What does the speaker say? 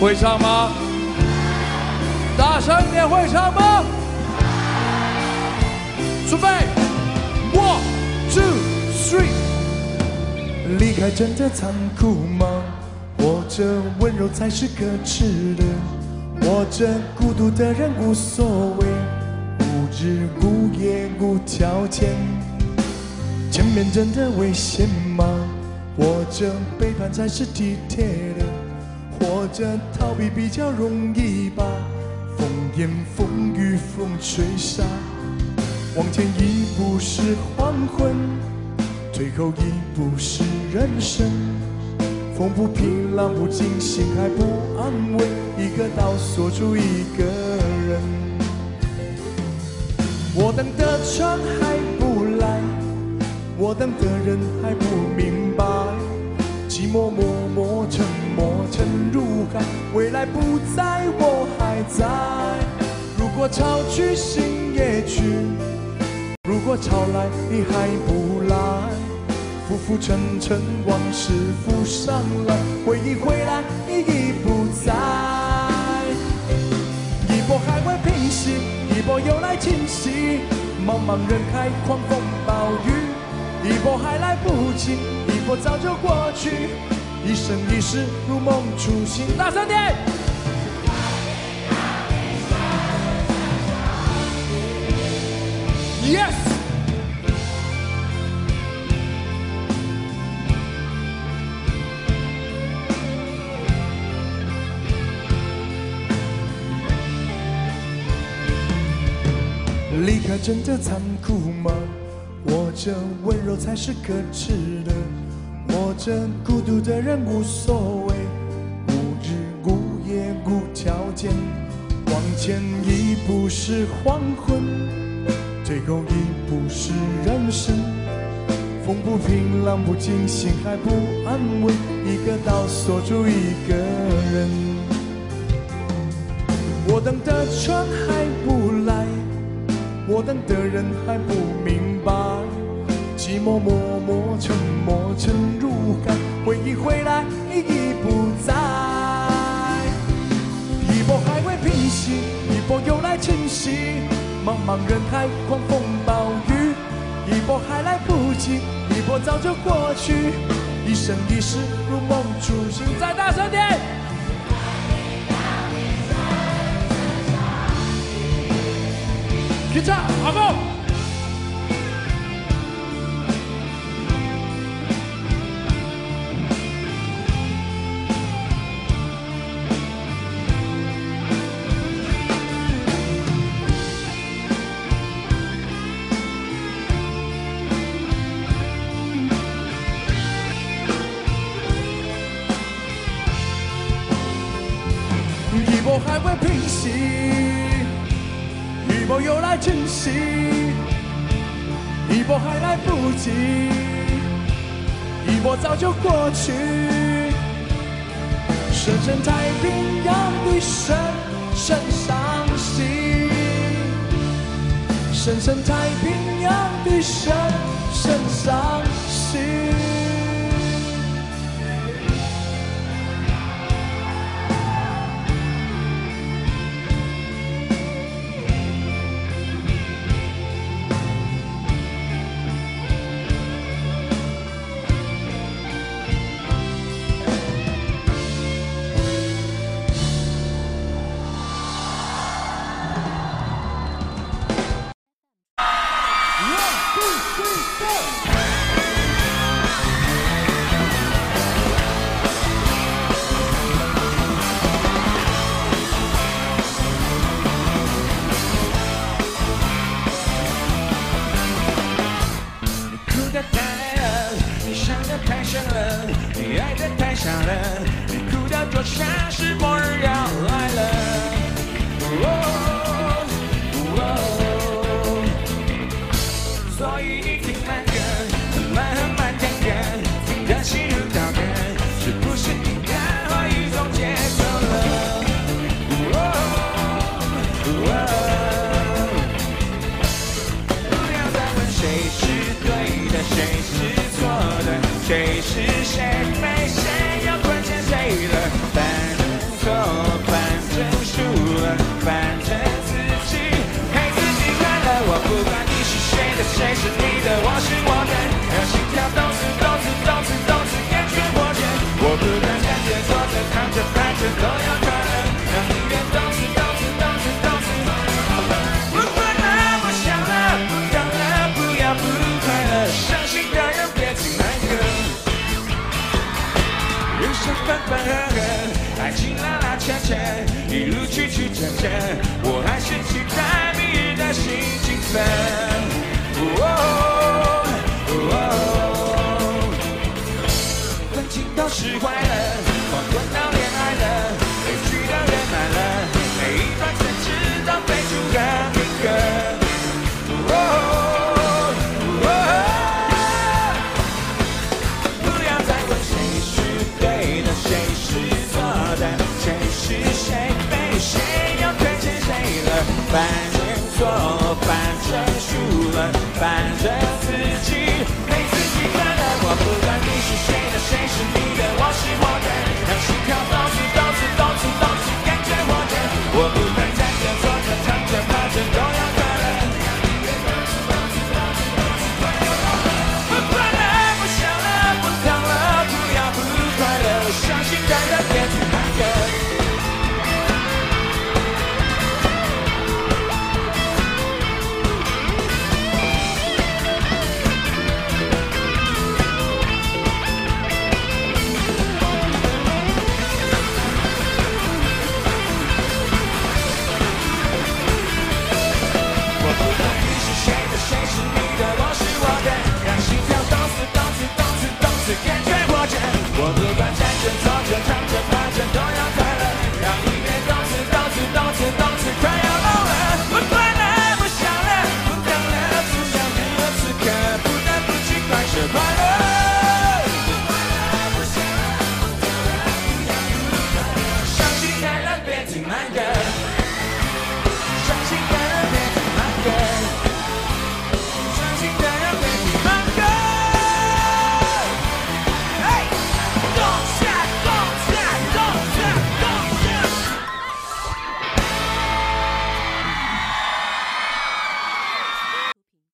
会唱吗？大声一点，会唱吗？准备，one two three。离开真的残酷吗？或者温柔才是可耻的？或者孤独的人无所谓，无日无夜无条件。前面真的危险吗？或者背叛才是体贴的？或者逃避比较容易吧？风言风语风吹沙，往前一步是黄昏，退后一步是人生。风不平，浪不静，心还不安稳，一个岛锁住一个人。我等的船还不来，我等的人还不明白，寂寞默未来不在，我还在。如果潮去心也去，如果潮来你还不来。浮浮沉沉，往事浮上来，回忆回来，你已不在。一波还未平息，一波又来侵袭。茫茫人海，狂风暴雨，一波还来不及，我早就过去。一生一世，如梦初醒。大声点！Yes。离开真的残酷吗？或者温柔才是可耻的？或者孤独的人无所谓，无日无夜无条件。往前一步是黄昏，退后一步是人生。风不平，浪不静，心还不安稳，一个岛锁住一个人。我等的船还不来。我等的人还不明白，寂寞默默沉没沉入，回忆回来你已不在。一波还未平息，一波又来侵袭，茫茫人海狂风暴雨，一波还来不及，一波早就过去。一生一世如梦初醒，再大声点。吉他，阿峰。一波还未平息。一波又来侵袭，一波还来不及，一波早就过去。深深太平洋的深深伤心，深深太平洋的深深伤心。你想的太深了，你爱的太傻了，你哭到就像是末日要来了。谁是谁？我还是期待明日的心情分。back.